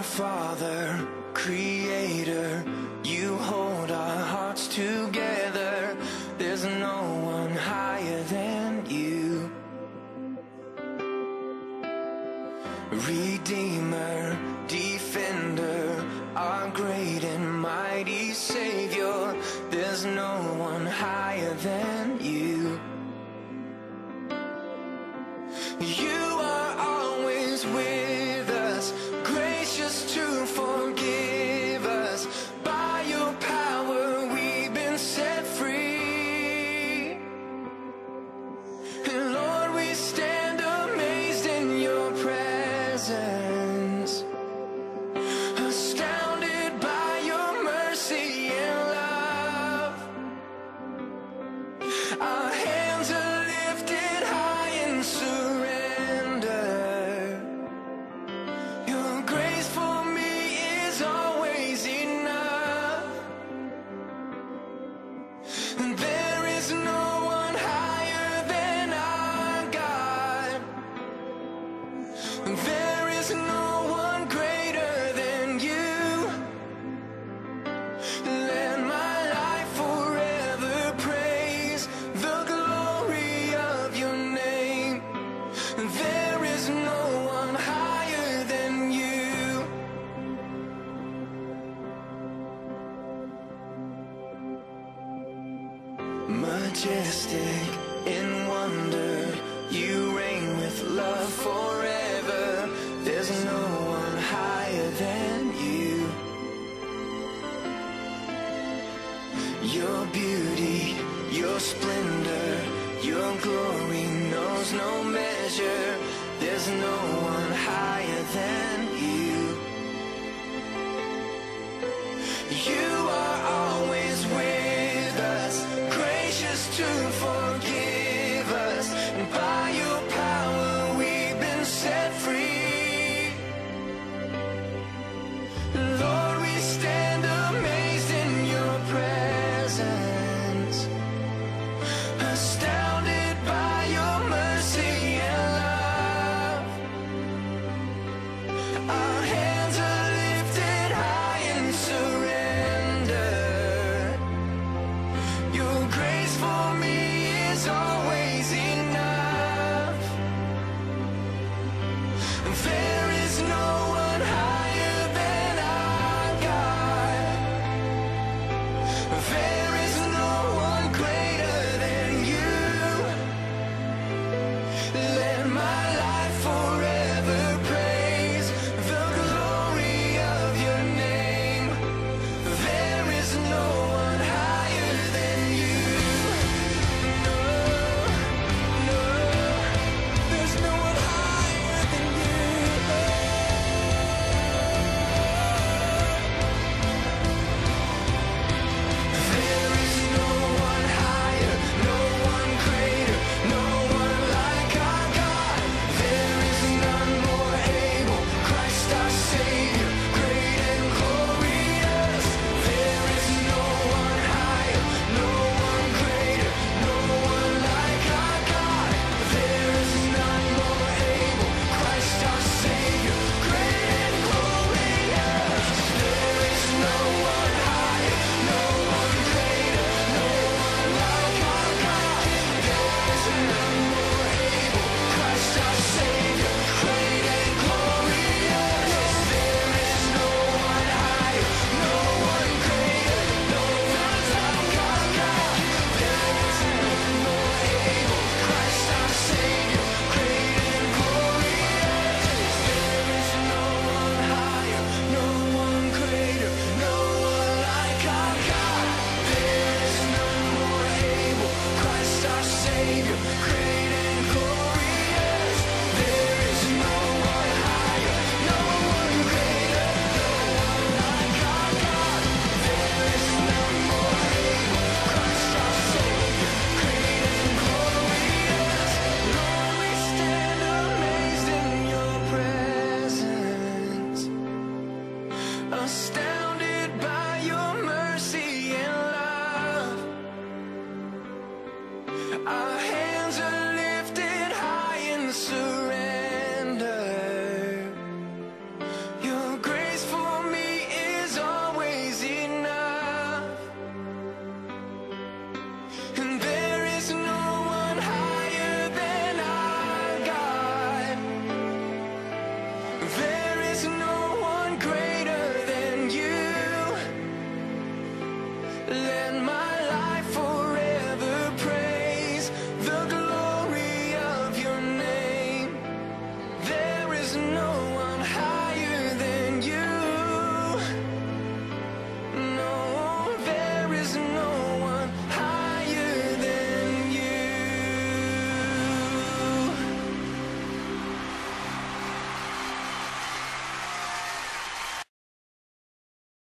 our Father, Creator, you hold our hearts together. There's no one higher than you. Redeemer, Defender, our great and mighty Savior, there's no one higher than and then majestic in wonder. You reign with love forever. There's no one higher than you. Your beauty, your splendor, your glory knows no measure. There's no one higher than you. You